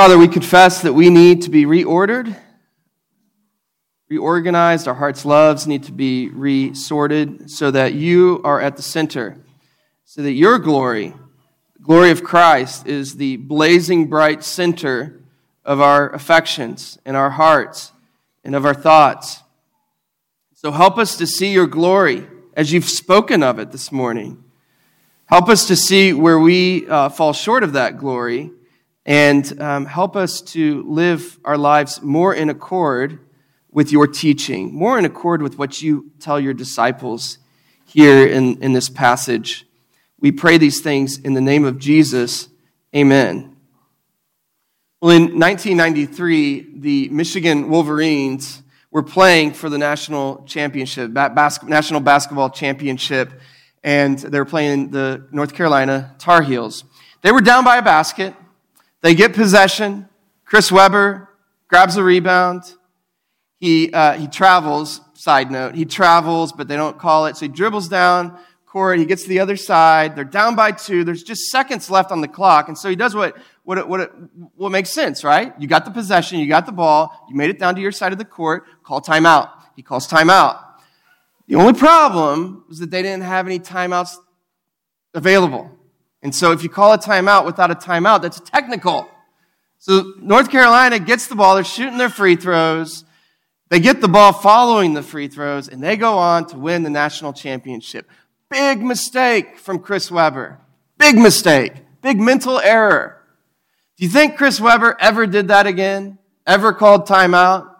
Father, we confess that we need to be reordered, reorganized. Our hearts' loves need to be resorted so that you are at the center, so that your glory, the glory of Christ, is the blazing bright center of our affections and our hearts and of our thoughts. So help us to see your glory as you've spoken of it this morning. Help us to see where we uh, fall short of that glory and um, help us to live our lives more in accord with your teaching, more in accord with what you tell your disciples here in, in this passage. We pray these things in the name of Jesus. Amen. Well, in 1993, the Michigan Wolverines were playing for the national championship, bas- national basketball championship, and they were playing the North Carolina Tar Heels. They were down by a basket. They get possession. Chris Webber grabs a rebound. He, uh, he travels, side note, he travels, but they don't call it. So he dribbles down court. He gets to the other side. They're down by two. There's just seconds left on the clock. And so he does what, what, what, what makes sense, right? You got the possession. You got the ball. You made it down to your side of the court. Call timeout. He calls timeout. The only problem was that they didn't have any timeouts available. And so if you call a timeout without a timeout, that's technical. So North Carolina gets the ball, they're shooting their free throws. They get the ball following the free throws, and they go on to win the national championship. Big mistake from Chris Webber. Big mistake. Big mental error. Do you think Chris Webber ever did that again? Ever called timeout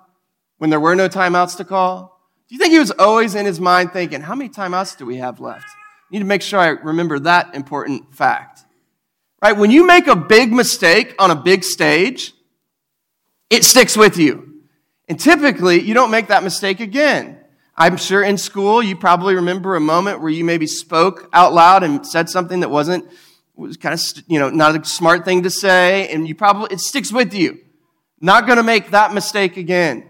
when there were no timeouts to call? Do you think he was always in his mind thinking, how many timeouts do we have left? Need to make sure I remember that important fact. Right? When you make a big mistake on a big stage, it sticks with you. And typically, you don't make that mistake again. I'm sure in school you probably remember a moment where you maybe spoke out loud and said something that wasn't was kind of you know not a smart thing to say and you probably it sticks with you. Not going to make that mistake again.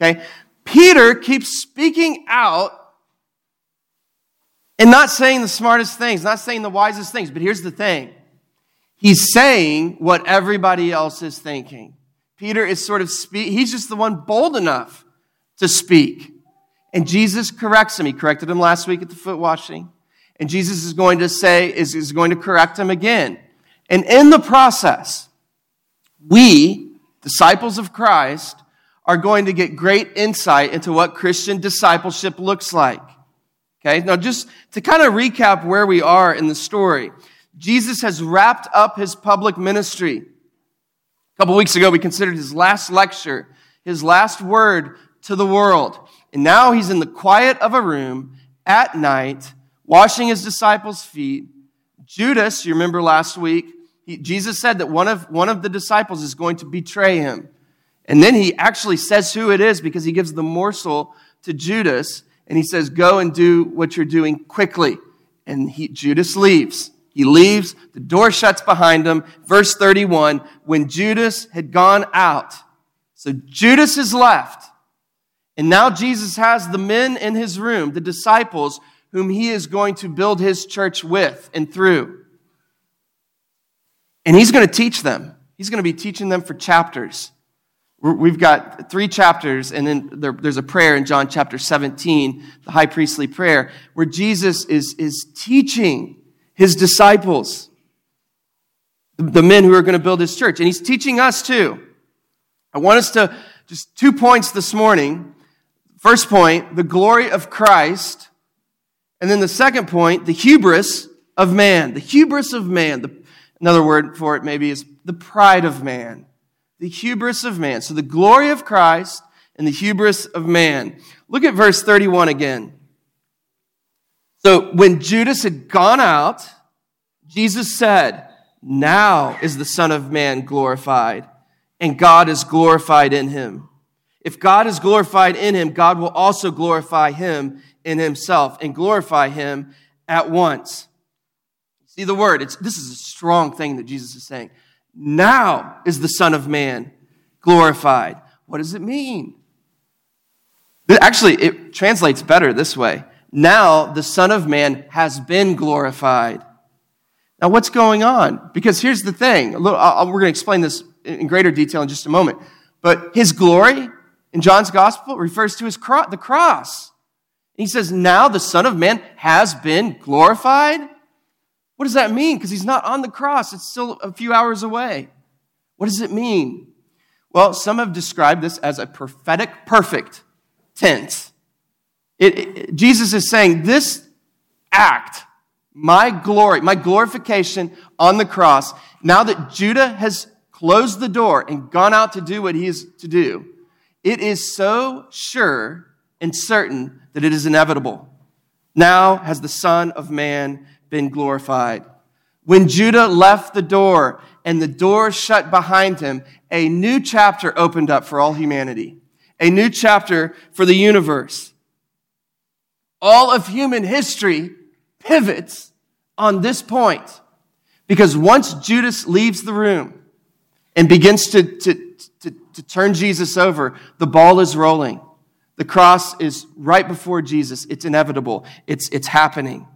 Okay? Peter keeps speaking out and not saying the smartest things, not saying the wisest things, but here's the thing. He's saying what everybody else is thinking. Peter is sort of speak, he's just the one bold enough to speak. And Jesus corrects him. He corrected him last week at the foot washing. And Jesus is going to say, is, is going to correct him again. And in the process, we, disciples of Christ, are going to get great insight into what Christian discipleship looks like. Okay, now just to kind of recap where we are in the story, Jesus has wrapped up his public ministry. A couple weeks ago, we considered his last lecture, his last word to the world. And now he's in the quiet of a room at night, washing his disciples' feet. Judas, you remember last week, he, Jesus said that one of, one of the disciples is going to betray him. And then he actually says who it is because he gives the morsel to Judas and he says, Go and do what you're doing quickly. And he, Judas leaves. He leaves, the door shuts behind him. Verse 31 when Judas had gone out. So Judas is left. And now Jesus has the men in his room, the disciples, whom he is going to build his church with and through. And he's going to teach them. He's going to be teaching them for chapters. We've got three chapters, and then there, there's a prayer in John chapter 17, the high priestly prayer, where Jesus is, is teaching his disciples, the men who are going to build his church. And he's teaching us too. I want us to just two points this morning. First point, the glory of Christ. And then the second point, the hubris of man. The hubris of man. The, another word for it maybe is the pride of man the hubris of man. So the glory of Christ and the hubris of man. Look at verse 31 again. So when Judas had gone out, Jesus said, Now is the Son of Man glorified, and God is glorified in him. If God is glorified in him, God will also glorify him in himself and glorify him at once. See the word, it's, this is a strong thing that Jesus is saying. Now is the Son of Man glorified. What does it mean? Actually, it translates better this way. Now the Son of Man has been glorified. Now, what's going on? Because here's the thing. Little, we're going to explain this in greater detail in just a moment. But his glory in John's gospel refers to his cro- the cross. he says, Now the Son of Man has been glorified. What does that mean? Because he's not on the cross, it's still a few hours away. What does it mean? Well, some have described this as a prophetic perfect tense. It, it, Jesus is saying, This act, my glory, my glorification on the cross, now that Judah has closed the door and gone out to do what he is to do, it is so sure and certain that it is inevitable. Now has the Son of Man been glorified. When Judah left the door and the door shut behind him, a new chapter opened up for all humanity, a new chapter for the universe. All of human history pivots on this point because once Judas leaves the room and begins to, to, to, to turn Jesus over, the ball is rolling. The cross is right before Jesus. It's inevitable. It's, it's happening.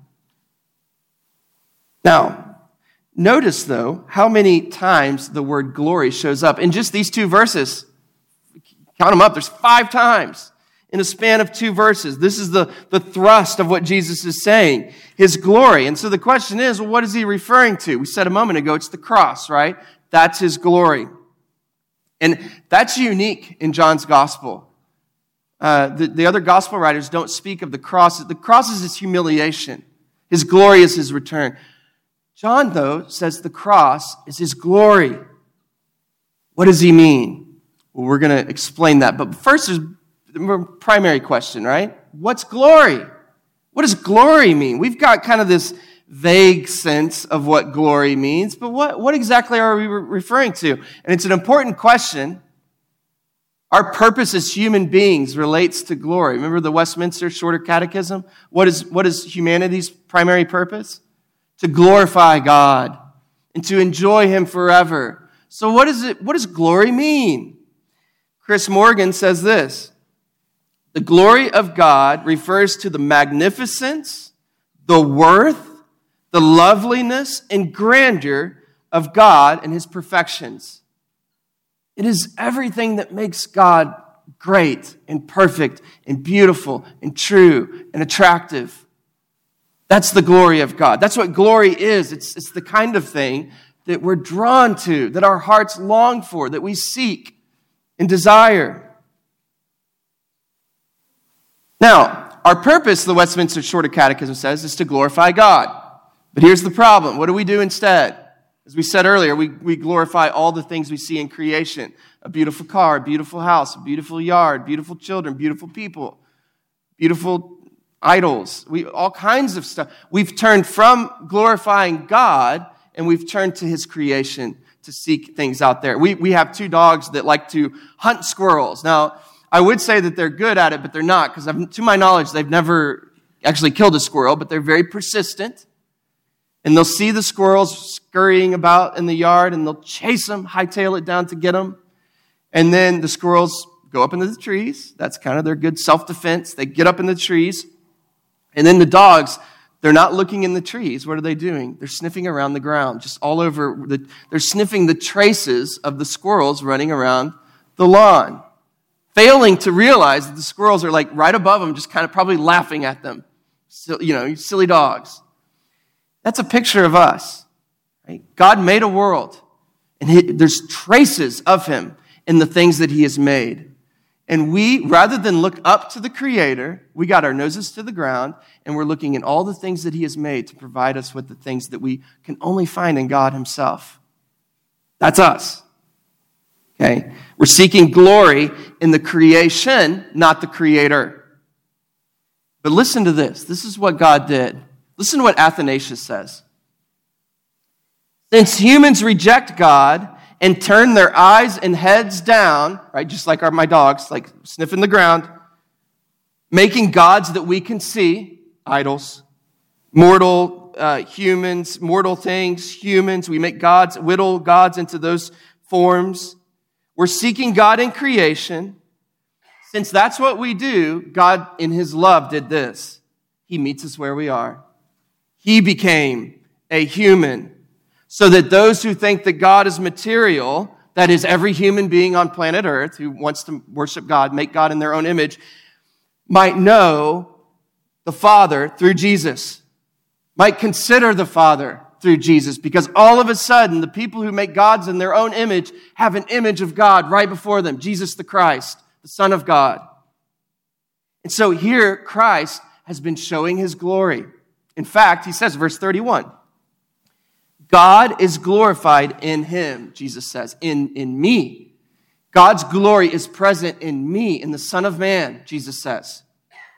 Now, notice though how many times the word glory shows up in just these two verses. Count them up, there's five times in a span of two verses. This is the, the thrust of what Jesus is saying, his glory. And so the question is, what is he referring to? We said a moment ago, it's the cross, right? That's his glory. And that's unique in John's gospel. Uh, the, the other gospel writers don't speak of the cross. The cross is his humiliation. His glory is his return. John, though, says the cross is his glory. What does he mean? Well, we're going to explain that. But first, there's the primary question, right? What's glory? What does glory mean? We've got kind of this vague sense of what glory means, but what, what exactly are we referring to? And it's an important question. Our purpose as human beings relates to glory. Remember the Westminster Shorter Catechism? What is, what is humanity's primary purpose? To glorify God and to enjoy Him forever. So, what, is it, what does glory mean? Chris Morgan says this The glory of God refers to the magnificence, the worth, the loveliness, and grandeur of God and His perfections. It is everything that makes God great and perfect and beautiful and true and attractive. That's the glory of God. That's what glory is. It's, it's the kind of thing that we're drawn to, that our hearts long for, that we seek and desire. Now, our purpose, the Westminster Shorter Catechism says, is to glorify God. But here's the problem what do we do instead? As we said earlier, we, we glorify all the things we see in creation a beautiful car, a beautiful house, a beautiful yard, beautiful children, beautiful people, beautiful idols, we, all kinds of stuff. We've turned from glorifying God and we've turned to his creation to seek things out there. We, we have two dogs that like to hunt squirrels. Now, I would say that they're good at it, but they're not because to my knowledge, they've never actually killed a squirrel, but they're very persistent. And they'll see the squirrels scurrying about in the yard and they'll chase them, hightail it down to get them. And then the squirrels go up into the trees. That's kind of their good self defense. They get up in the trees, and then the dogs, they're not looking in the trees. What are they doing? They're sniffing around the ground, just all over. The, they're sniffing the traces of the squirrels running around the lawn, failing to realize that the squirrels are like right above them, just kind of probably laughing at them. So, you know, silly dogs. That's a picture of us. Right? God made a world, and he, there's traces of Him in the things that He has made. And we, rather than look up to the Creator, we got our noses to the ground and we're looking at all the things that He has made to provide us with the things that we can only find in God Himself. That's us. Okay? We're seeking glory in the creation, not the Creator. But listen to this. This is what God did. Listen to what Athanasius says. Since humans reject God, and turn their eyes and heads down, right, just like our, my dogs, like sniffing the ground, making gods that we can see, idols, mortal uh, humans, mortal things, humans. We make gods, whittle gods into those forms. We're seeking God in creation. Since that's what we do, God, in His love, did this. He meets us where we are. He became a human so that those who think that God is material that is, every human being on planet Earth who wants to worship God, make God in their own image, might know the Father through Jesus, might consider the Father through Jesus, because all of a sudden, the people who make gods in their own image have an image of God right before them Jesus the Christ, the Son of God. And so here, Christ has been showing his glory. In fact, he says, verse 31, God is glorified in him, Jesus says, in, in me. God's glory is present in me, in the Son of Man, Jesus says.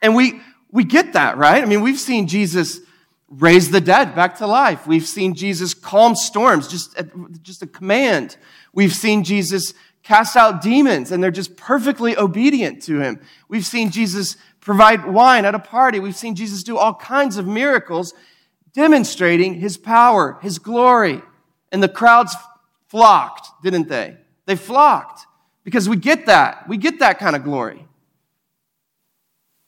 And we, we get that, right? I mean, we've seen Jesus raise the dead back to life. We've seen Jesus calm storms, just, just a command. We've seen Jesus cast out demons, and they're just perfectly obedient to him. We've seen Jesus provide wine at a party. We've seen Jesus do all kinds of miracles demonstrating his power, his glory. And the crowds flocked, didn't they? They flocked because we get that. We get that kind of glory.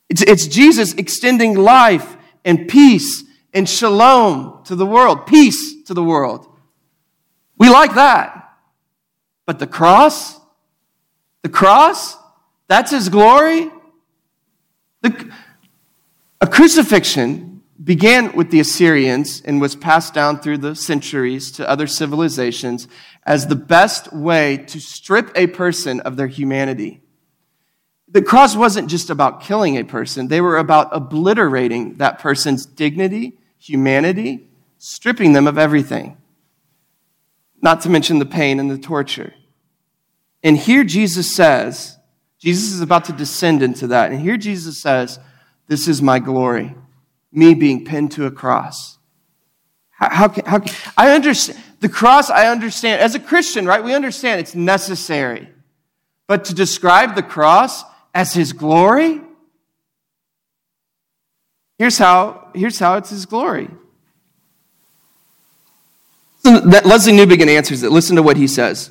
It's, it's Jesus extending life and peace and shalom to the world, peace to the world. We like that. But the cross, the cross, that's his glory. The, a crucifixion began with the Assyrians and was passed down through the centuries to other civilizations as the best way to strip a person of their humanity. The cross wasn't just about killing a person, they were about obliterating that person's dignity, humanity, stripping them of everything. Not to mention the pain and the torture. And here Jesus says, Jesus is about to descend into that. And here Jesus says, This is my glory, me being pinned to a cross. How, how, can, how can, I understand the cross, I understand. As a Christian, right, we understand it's necessary. But to describe the cross as his glory, here's how, here's how it's his glory. That Lesslie Newbigin answers it. Listen to what he says.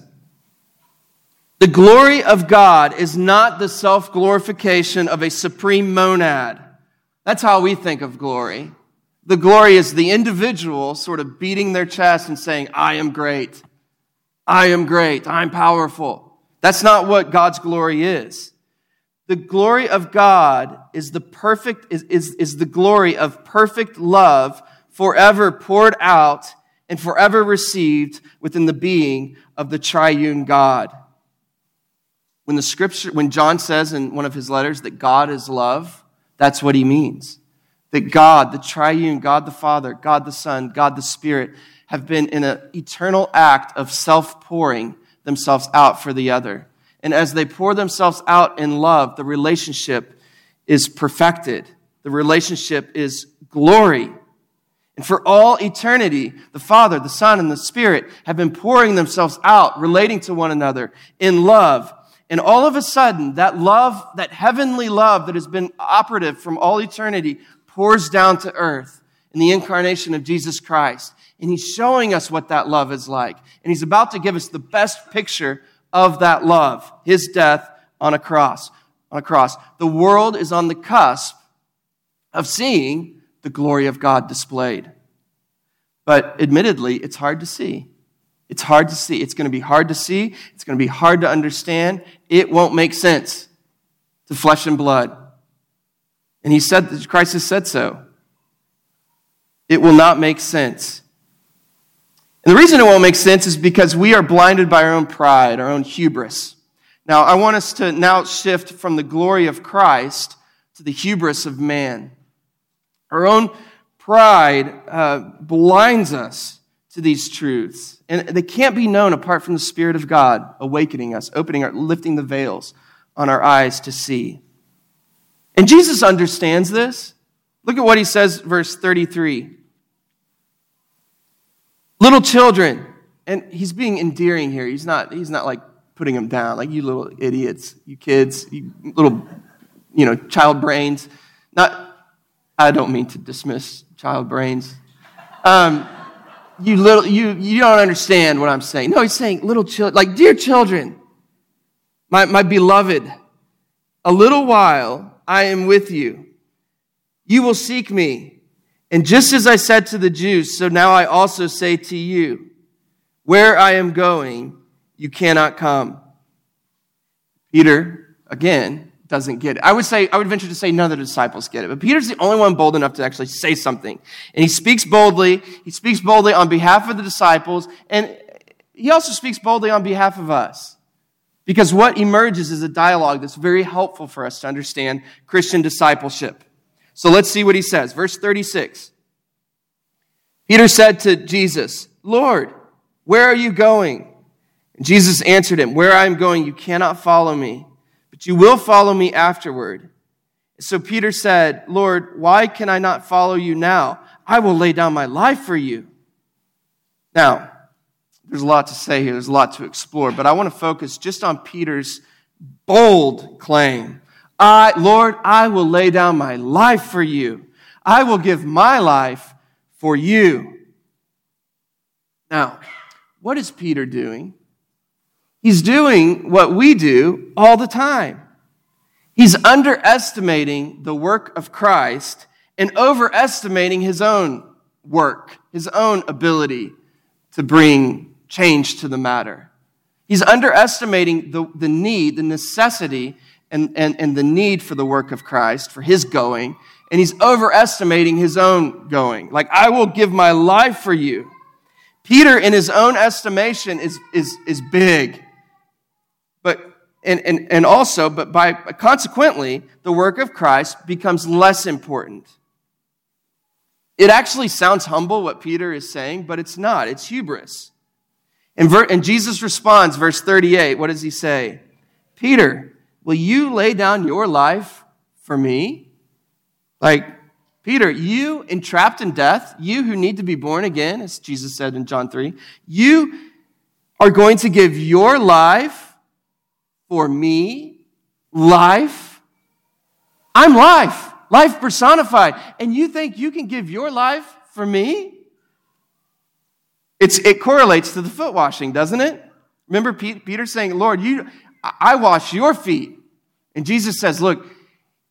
The glory of God is not the self glorification of a supreme monad. That's how we think of glory. The glory is the individual sort of beating their chest and saying, I am great. I am great. I'm powerful. That's not what God's glory is. The glory of God is the perfect, is, is, is the glory of perfect love forever poured out and forever received within the being of the triune God. When the scripture, when John says in one of his letters that God is love, that's what he means. That God, the triune, God the Father, God the Son, God the Spirit, have been in an eternal act of self pouring themselves out for the other. And as they pour themselves out in love, the relationship is perfected. The relationship is glory. And for all eternity, the Father, the Son, and the Spirit have been pouring themselves out, relating to one another in love and all of a sudden, that love, that heavenly love that has been operative from all eternity, pours down to earth in the incarnation of Jesus Christ. And he's showing us what that love is like. And he's about to give us the best picture of that love, his death on a cross. On a cross. The world is on the cusp of seeing the glory of God displayed. But admittedly, it's hard to see. It's hard to see. It's going to be hard to see. It's going to be hard to understand. It won't make sense to flesh and blood. And he said, Christ has said so. It will not make sense. And the reason it won't make sense is because we are blinded by our own pride, our own hubris. Now, I want us to now shift from the glory of Christ to the hubris of man. Our own pride uh, blinds us to these truths. And they can't be known apart from the Spirit of God awakening us, opening our, lifting the veils on our eyes to see. And Jesus understands this. Look at what he says, verse 33. Little children, and he's being endearing here. He's not, he's not like putting them down, like you little idiots, you kids, you little, you know, child brains. Not, I don't mean to dismiss child brains. Um, you little, you, you don't understand what I'm saying. No, he's saying little children, like dear children, my, my beloved, a little while I am with you. You will seek me. And just as I said to the Jews, so now I also say to you, where I am going, you cannot come. Peter, again, doesn't get it. I would say, I would venture to say none of the disciples get it, but Peter's the only one bold enough to actually say something. And he speaks boldly. He speaks boldly on behalf of the disciples, and he also speaks boldly on behalf of us. Because what emerges is a dialogue that's very helpful for us to understand Christian discipleship. So let's see what he says. Verse 36. Peter said to Jesus, Lord, where are you going? And Jesus answered him, Where I am going, you cannot follow me, you will follow me afterward. So Peter said, Lord, why can I not follow you now? I will lay down my life for you. Now, there's a lot to say here, there's a lot to explore, but I want to focus just on Peter's bold claim. I, Lord, I will lay down my life for you. I will give my life for you. Now, what is Peter doing? He's doing what we do all the time. He's underestimating the work of Christ and overestimating his own work, his own ability to bring change to the matter. He's underestimating the, the need, the necessity, and, and, and the need for the work of Christ, for his going, and he's overestimating his own going. Like, I will give my life for you. Peter, in his own estimation, is, is, is big. And, and, and also, but by consequently, the work of Christ becomes less important. It actually sounds humble what Peter is saying, but it's not. It's hubris. And, ver, and Jesus responds, verse 38, what does he say? Peter, will you lay down your life for me? Like, Peter, you entrapped in death, you who need to be born again, as Jesus said in John 3, you are going to give your life for me, life. I'm life, life personified. And you think you can give your life for me? It's, it correlates to the foot washing, doesn't it? Remember Peter saying, Lord, you, I wash your feet. And Jesus says, Look,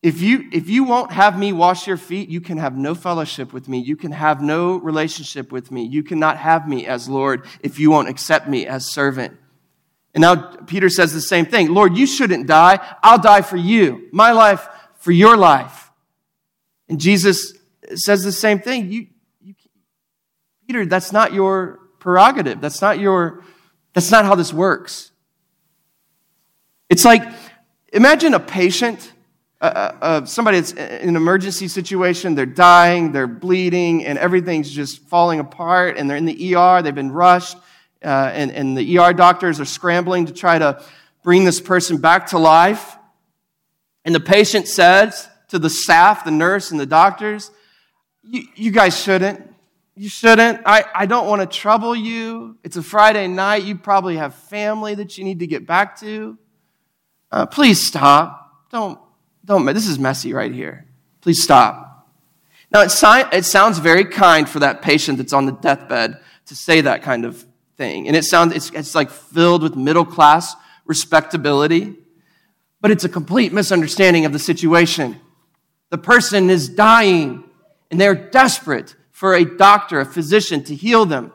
if you, if you won't have me wash your feet, you can have no fellowship with me. You can have no relationship with me. You cannot have me as Lord if you won't accept me as servant. And now Peter says the same thing. Lord, you shouldn't die. I'll die for you. My life for your life. And Jesus says the same thing. You, you, Peter, that's not your prerogative. That's not your, that's not how this works. It's like, imagine a patient uh, uh, somebody that's in an emergency situation, they're dying, they're bleeding, and everything's just falling apart, and they're in the ER, they've been rushed, uh, and, and the ER doctors are scrambling to try to bring this person back to life. And the patient says to the staff, the nurse, and the doctors, You, guys shouldn't. You shouldn't. I, I don't want to trouble you. It's a Friday night. You probably have family that you need to get back to. Uh, please stop. Don't, don't, this is messy right here. Please stop. Now, it, it sounds very kind for that patient that's on the deathbed to say that kind of thing. And it sounds, it's, it's like filled with middle class respectability, but it's a complete misunderstanding of the situation. The person is dying and they're desperate for a doctor, a physician to heal them.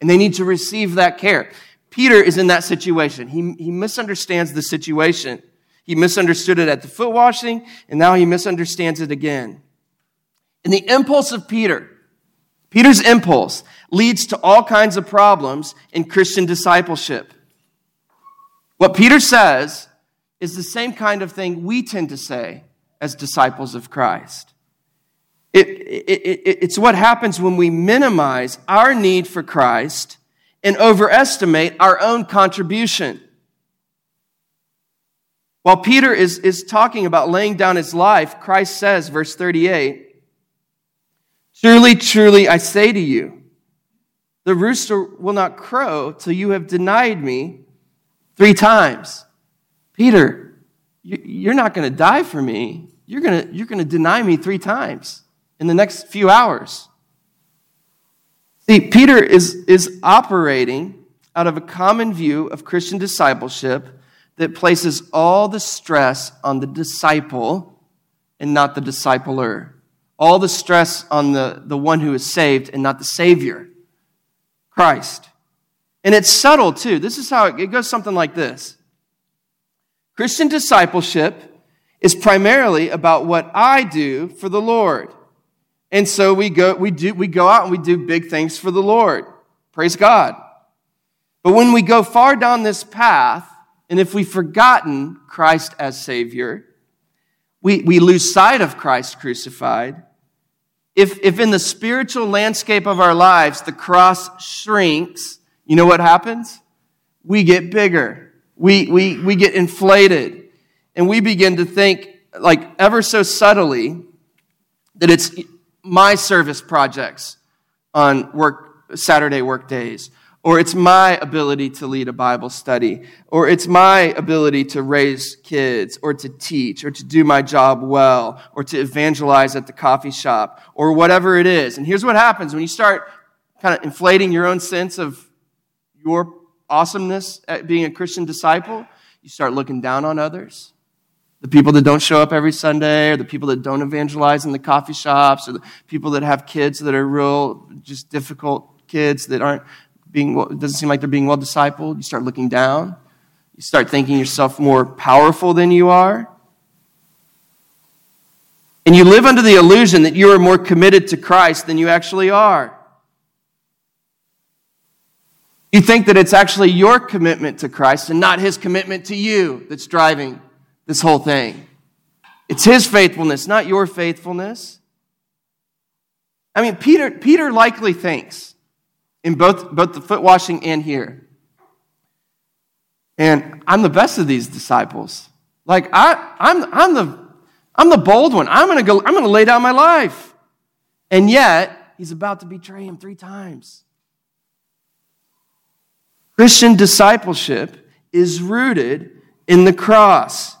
And they need to receive that care. Peter is in that situation. He, he misunderstands the situation. He misunderstood it at the foot washing, and now he misunderstands it again. And the impulse of Peter, Peter's impulse, leads to all kinds of problems in Christian discipleship. What Peter says is the same kind of thing we tend to say as disciples of Christ. It, it, it, it's what happens when we minimize our need for Christ and overestimate our own contribution. While Peter is, is talking about laying down his life, Christ says, verse 38, Truly, truly, I say to you, the rooster will not crow till you have denied me three times. Peter, you're not going to die for me. You're going to, you're to deny me three times in the next few hours. See, Peter is, is operating out of a common view of Christian discipleship that places all the stress on the disciple and not the discipler. All the stress on the, the one who is saved and not the Savior, Christ. And it's subtle too. This is how it, it goes something like this Christian discipleship is primarily about what I do for the Lord. And so we go, we do, we go out and we do big things for the Lord. Praise God. But when we go far down this path, and if we've forgotten Christ as Savior, we, we lose sight of Christ crucified. If, if in the spiritual landscape of our lives the cross shrinks, you know what happens? We get bigger. We, we, we get inflated. And we begin to think, like ever so subtly, that it's my service projects on work, Saturday work days, or it's my ability to lead a Bible study, or it's my ability to raise kids, or to teach, or to do my job well, or to evangelize at the coffee shop, or whatever it is. And here's what happens when you start kind of inflating your own sense of your awesomeness at being a Christian disciple, you start looking down on others the people that don't show up every Sunday, or the people that don't evangelize in the coffee shops, or the people that have kids that are real, just difficult kids that aren't being, it doesn't seem like they're being well discipled. You start looking down. You start thinking yourself more powerful than you are. And you live under the illusion that you are more committed to Christ than you actually are. You think that it's actually your commitment to Christ and not his commitment to you that's driving this whole thing. It's his faithfulness, not your faithfulness. I mean, Peter, Peter likely thinks in both, both the foot washing and here. And I'm the best of these disciples. Like I, I'm, I'm the, I'm the bold one. I'm gonna go, I'm gonna lay down my life. And yet, he's about to betray him three times. Christian discipleship is rooted in the cross.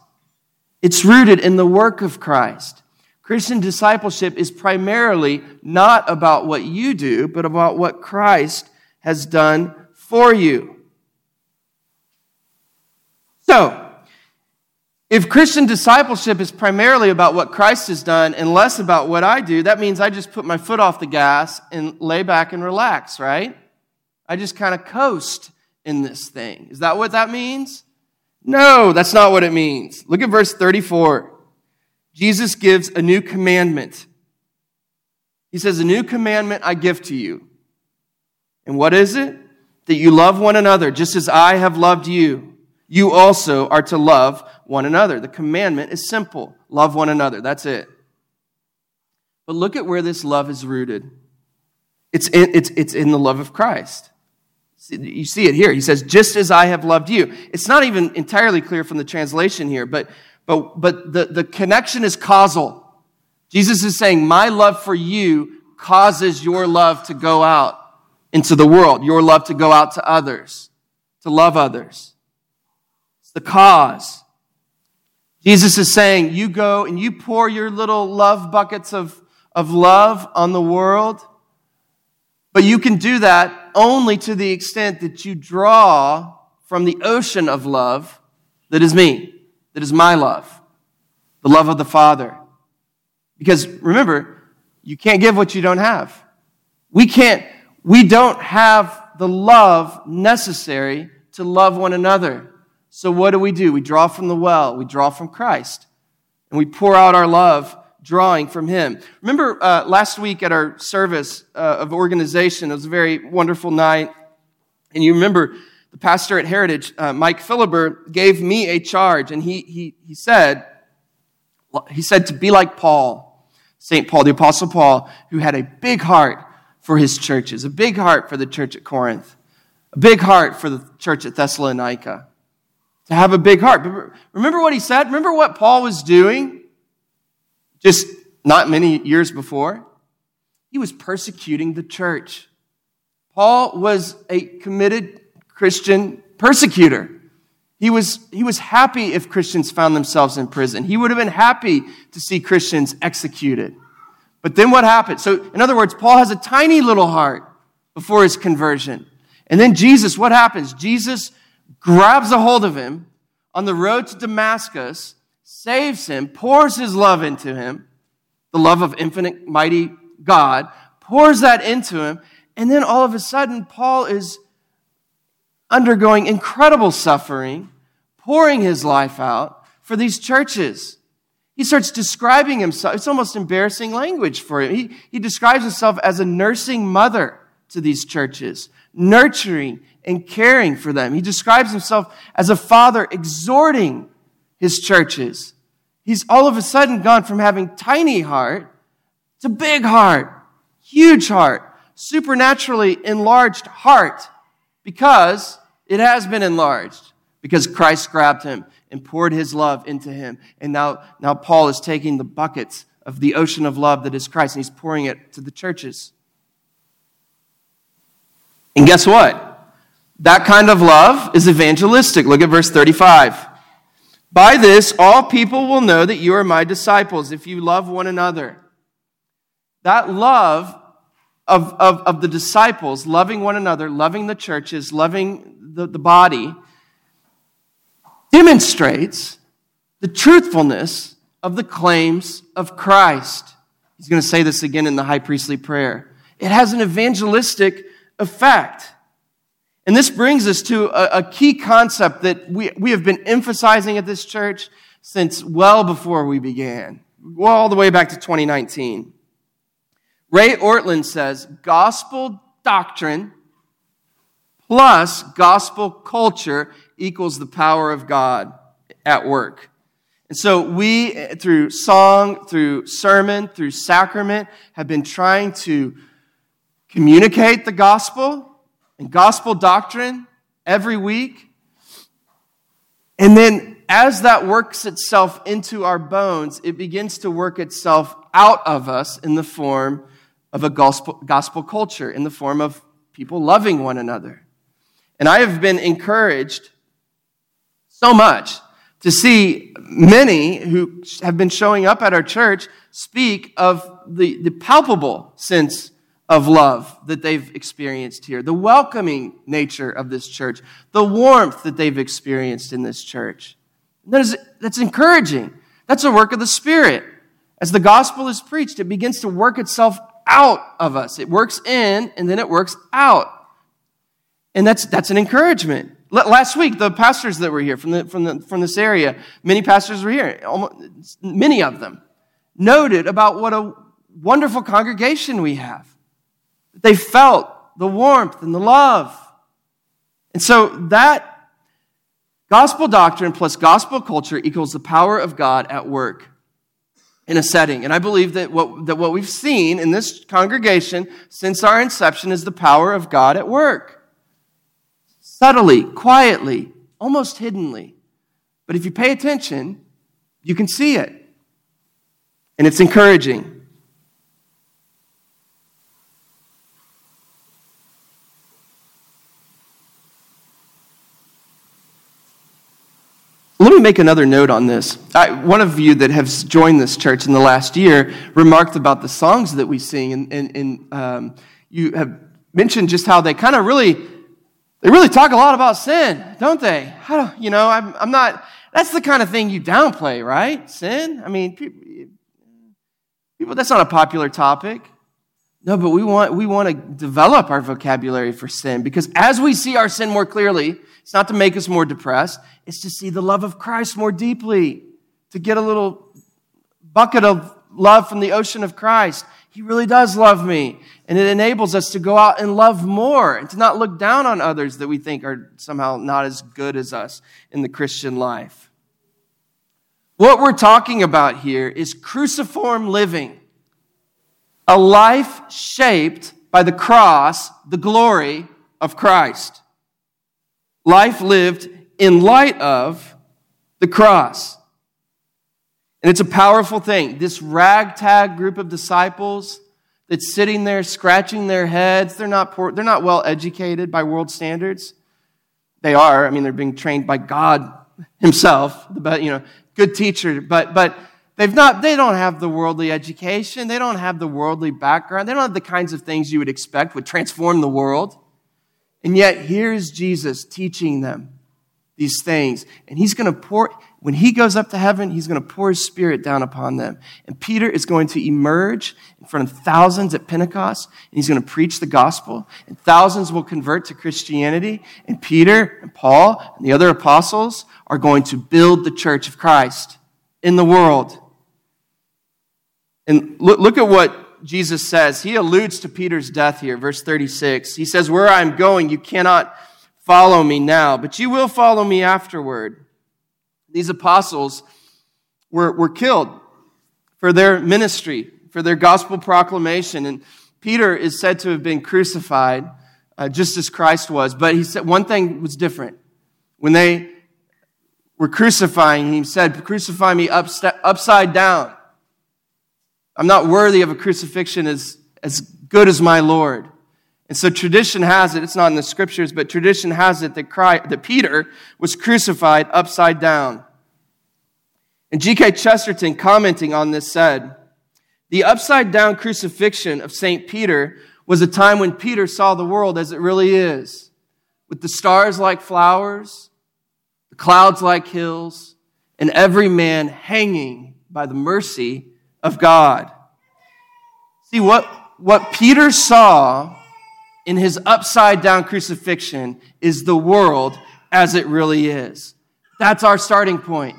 It's rooted in the work of Christ. Christian discipleship is primarily not about what you do, but about what Christ has done for you. So, if Christian discipleship is primarily about what Christ has done and less about what I do, that means I just put my foot off the gas and lay back and relax, right? I just kind of coast in this thing. Is that what that means? No, that's not what it means. Look at verse 34. Jesus gives a new commandment. He says, A new commandment I give to you. And what is it? That you love one another just as I have loved you. You also are to love one another. The commandment is simple love one another. That's it. But look at where this love is rooted. It's in, it's, it's in the love of Christ. You see it here. He says, just as I have loved you. It's not even entirely clear from the translation here, but, but, but the, the connection is causal. Jesus is saying, my love for you causes your love to go out into the world, your love to go out to others, to love others. It's the cause. Jesus is saying, you go and you pour your little love buckets of, of love on the world but you can do that only to the extent that you draw from the ocean of love that is me, that is my love, the love of the Father. Because remember, you can't give what you don't have. We can't, we don't have the love necessary to love one another. So what do we do? We draw from the well, we draw from Christ, and we pour out our love drawing from him. Remember uh, last week at our service uh, of organization, it was a very wonderful night. And you remember the pastor at Heritage, uh, Mike Philibert, gave me a charge. And he, he, he said, he said to be like Paul, St. Paul, the Apostle Paul, who had a big heart for his churches, a big heart for the church at Corinth, a big heart for the church at Thessalonica. To have a big heart. Remember what he said? Remember what Paul was doing? Just not many years before, he was persecuting the church. Paul was a committed Christian persecutor. He was, he was happy if Christians found themselves in prison. He would have been happy to see Christians executed. But then what happened? So, in other words, Paul has a tiny little heart before his conversion. And then Jesus, what happens? Jesus grabs a hold of him on the road to Damascus saves him, pours his love into him, the love of infinite, mighty God, pours that into him, and then all of a sudden, Paul is undergoing incredible suffering, pouring his life out for these churches. He starts describing himself. It's almost embarrassing language for him. He, he describes himself as a nursing mother to these churches, nurturing and caring for them. He describes himself as a father exhorting his churches. He's all of a sudden gone from having tiny heart to big heart, huge heart, supernaturally enlarged heart because it has been enlarged because Christ grabbed him and poured his love into him. And now, now Paul is taking the buckets of the ocean of love that is Christ and he's pouring it to the churches. And guess what? That kind of love is evangelistic. Look at verse 35. By this, all people will know that you are my disciples if you love one another. That love of, of, of the disciples, loving one another, loving the churches, loving the, the body, demonstrates the truthfulness of the claims of Christ. He's going to say this again in the high priestly prayer. It has an evangelistic effect. And this brings us to a, a, key concept that we, we have been emphasizing at this church since well before we began, well, all the way back to 2019. Ray Ortlund says gospel doctrine plus gospel culture equals the power of God at work. And so we, through song, through sermon, through sacrament, have been trying to communicate the gospel and gospel doctrine every week. And then as that works itself into our bones, it begins to work itself out of us in the form of a gospel, gospel culture, in the form of people loving one another. And I have been encouraged so much to see many who have been showing up at our church speak of the, the palpable sense of love that they've experienced here, the welcoming nature of this church, the warmth that they've experienced in this church. That is, that's encouraging. That's a work of the Spirit. As the gospel is preached, it begins to work itself out of us. It works in and then it works out. And that's, that's an encouragement. Last week, the pastors that were here from, the, from, the, from this area, many pastors were here, almost, many of them, noted about what a wonderful congregation we have. They felt the warmth and the love. And so that gospel doctrine plus gospel culture equals the power of God at work in a setting. And I believe that what, that what we've seen in this congregation since our inception is the power of God at work. Subtly, quietly, almost hiddenly. But if you pay attention, you can see it. And it's encouraging. Let me make another note on this. I, one of you that has joined this church in the last year remarked about the songs that we sing, and, and, and um, you have mentioned just how they kind of really, they really talk a lot about sin, don't they? Don't, you know, I'm, I'm not. That's the kind of thing you downplay, right? Sin. I mean, people that's not a popular topic. No, but we want, we want to develop our vocabulary for sin because as we see our sin more clearly, it's not to make us more depressed, it's to see the love of Christ more deeply, to get a little bucket of love from the ocean of Christ. He really does love me. And it enables us to go out and love more and to not look down on others that we think are somehow not as good as us in the Christian life. What we're talking about here is cruciform living a life shaped by the cross, the glory of Christ. Life lived in light of the cross. And it's a powerful thing. This ragtag group of disciples that's sitting there scratching their heads, they're not, poor, they're not well educated by world standards. They are. I mean, they're being trained by God Himself, but you know, good teacher. But but They've not, they don't have the worldly education. They don't have the worldly background. They don't have the kinds of things you would expect would transform the world. And yet, here's Jesus teaching them these things. And he's going to pour, when he goes up to heaven, he's going to pour his spirit down upon them. And Peter is going to emerge in front of thousands at Pentecost, and he's going to preach the gospel, and thousands will convert to Christianity. And Peter and Paul and the other apostles are going to build the church of Christ in the world. And look, look at what Jesus says. He alludes to Peter's death here, verse 36. He says, Where I'm going, you cannot follow me now, but you will follow me afterward. These apostles were, were killed for their ministry, for their gospel proclamation. And Peter is said to have been crucified uh, just as Christ was. But he said one thing was different. When they were crucifying, he said, Crucify me upside down. I'm not worthy of a crucifixion as, as good as my Lord. And so tradition has it, it's not in the scriptures, but tradition has it that, Christ, that Peter was crucified upside down. And G.K. Chesterton, commenting on this, said, The upside down crucifixion of St. Peter was a time when Peter saw the world as it really is, with the stars like flowers, the clouds like hills, and every man hanging by the mercy of God. See, what, what Peter saw in his upside down crucifixion is the world as it really is. That's our starting point.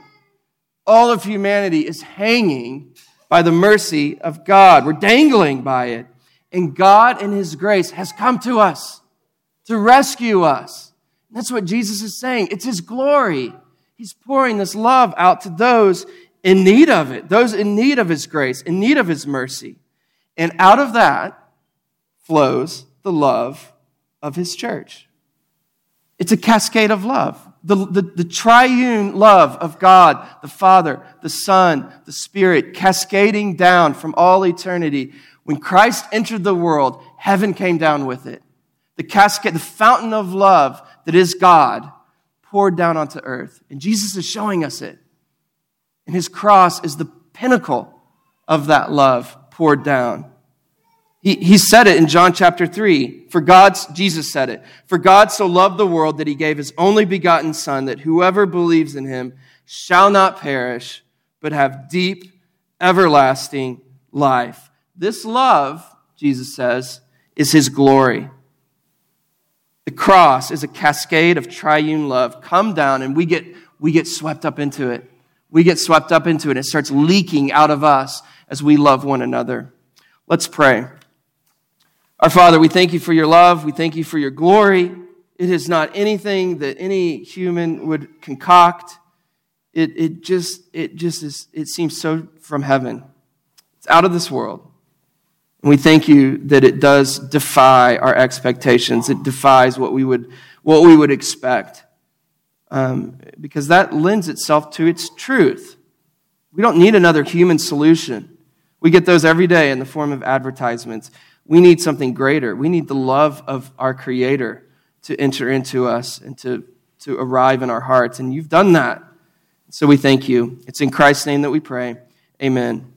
All of humanity is hanging by the mercy of God. We're dangling by it. And God, in His grace, has come to us to rescue us. That's what Jesus is saying. It's His glory. He's pouring this love out to those in need of it, those in need of His grace, in need of His mercy. And out of that flows the love of his church. It's a cascade of love. The, the, the, triune love of God, the Father, the Son, the Spirit, cascading down from all eternity. When Christ entered the world, heaven came down with it. The cascade, the fountain of love that is God, poured down onto earth. And Jesus is showing us it. And his cross is the pinnacle of that love poured down. He, he said it in John chapter 3. For God's, Jesus said it. For God so loved the world that he gave his only begotten Son, that whoever believes in him shall not perish, but have deep, everlasting life. This love, Jesus says, is his glory. The cross is a cascade of triune love. Come down and we get, we get swept up into it. We get swept up into it. It starts leaking out of us as we love one another. Let's pray. Our Father, we thank you for your love. We thank you for your glory. It is not anything that any human would concoct. It, it just, it just is, it seems so from heaven. It's out of this world. And we thank you that it does defy our expectations. It defies what we would, what we would expect. Um, because that lends itself to its truth. We don't need another human solution. We get those every day in the form of advertisements. We need something greater. We need the love of our Creator to enter into us and to, to arrive in our hearts. And you've done that. So we thank you. It's in Christ's name that we pray. Amen.